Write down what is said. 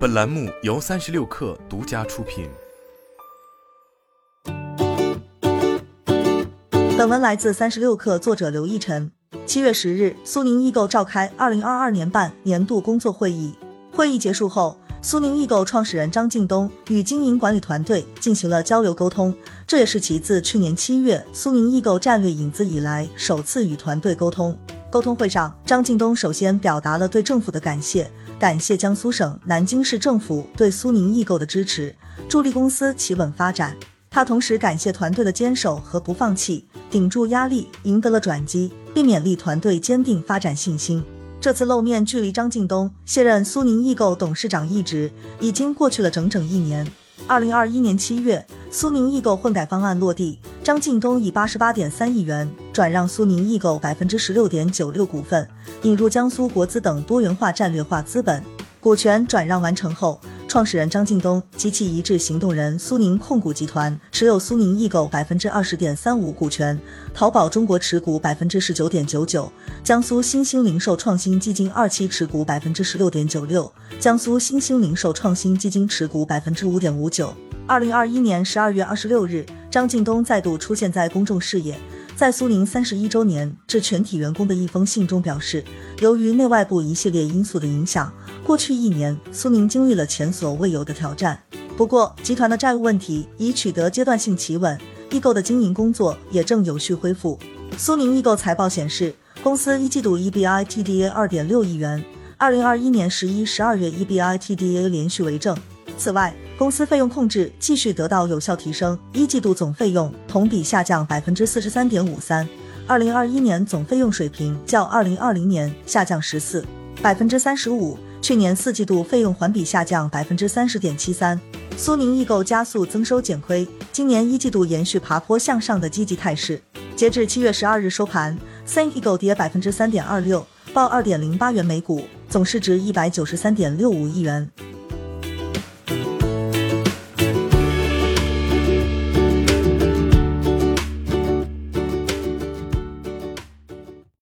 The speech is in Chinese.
本栏目由三十六氪独家出品。本文来自三十六氪，作者刘奕晨。七月十日，苏宁易购召开二零二二年半年度工作会议。会议结束后，苏宁易购创始人张近东与经营管理团队进行了交流沟通，这也是其自去年七月苏宁易购战略引资以来首次与团队沟通。沟通会上，张近东首先表达了对政府的感谢，感谢江苏省南京市政府对苏宁易购的支持，助力公司企稳发展。他同时感谢团队的坚守和不放弃，顶住压力，赢得了转机，并勉励团队坚定发展信心。这次露面距离张近东卸任苏宁易购董事长一职已经过去了整整一年。二零二一年七月，苏宁易购混改方案落地，张近东以八十八点三亿元转让苏宁易购百分之十六点九六股份，引入江苏国资等多元化战略化资本。股权转让完成后，创始人张近东及其一致行动人苏宁控股集团持有苏宁易购百分之二十点三五股权，淘宝中国持股百分之十九点九九，江苏新兴零售创新基金二期持股百分之十六点九六，江苏新兴零售创新基金持股百分之五点五九。二零二一年十二月二十六日，张近东再度出现在公众视野。在苏宁三十一周年致全体员工的一封信中表示，由于内外部一系列因素的影响，过去一年苏宁经历了前所未有的挑战。不过，集团的债务问题已取得阶段性企稳，易购的经营工作也正有序恢复。苏宁易购财报显示，公司一季度 EBITDA 二点六亿元，二零二一年十一、十二月 EBITDA 连续为正。此外，公司费用控制继续得到有效提升，一季度总费用同比下降百分之四十三点五三，二零二一年总费用水平较二零二零年下降十四百分之三十五，去年四季度费用环比下降百分之三十点七三。苏宁易购加速增收减亏，今年一季度延续爬坡向上的积极态势。截至七月十二日收盘，Think 易购跌百分之三点二六，报二点零八元每股，总市值一百九十三点六五亿元。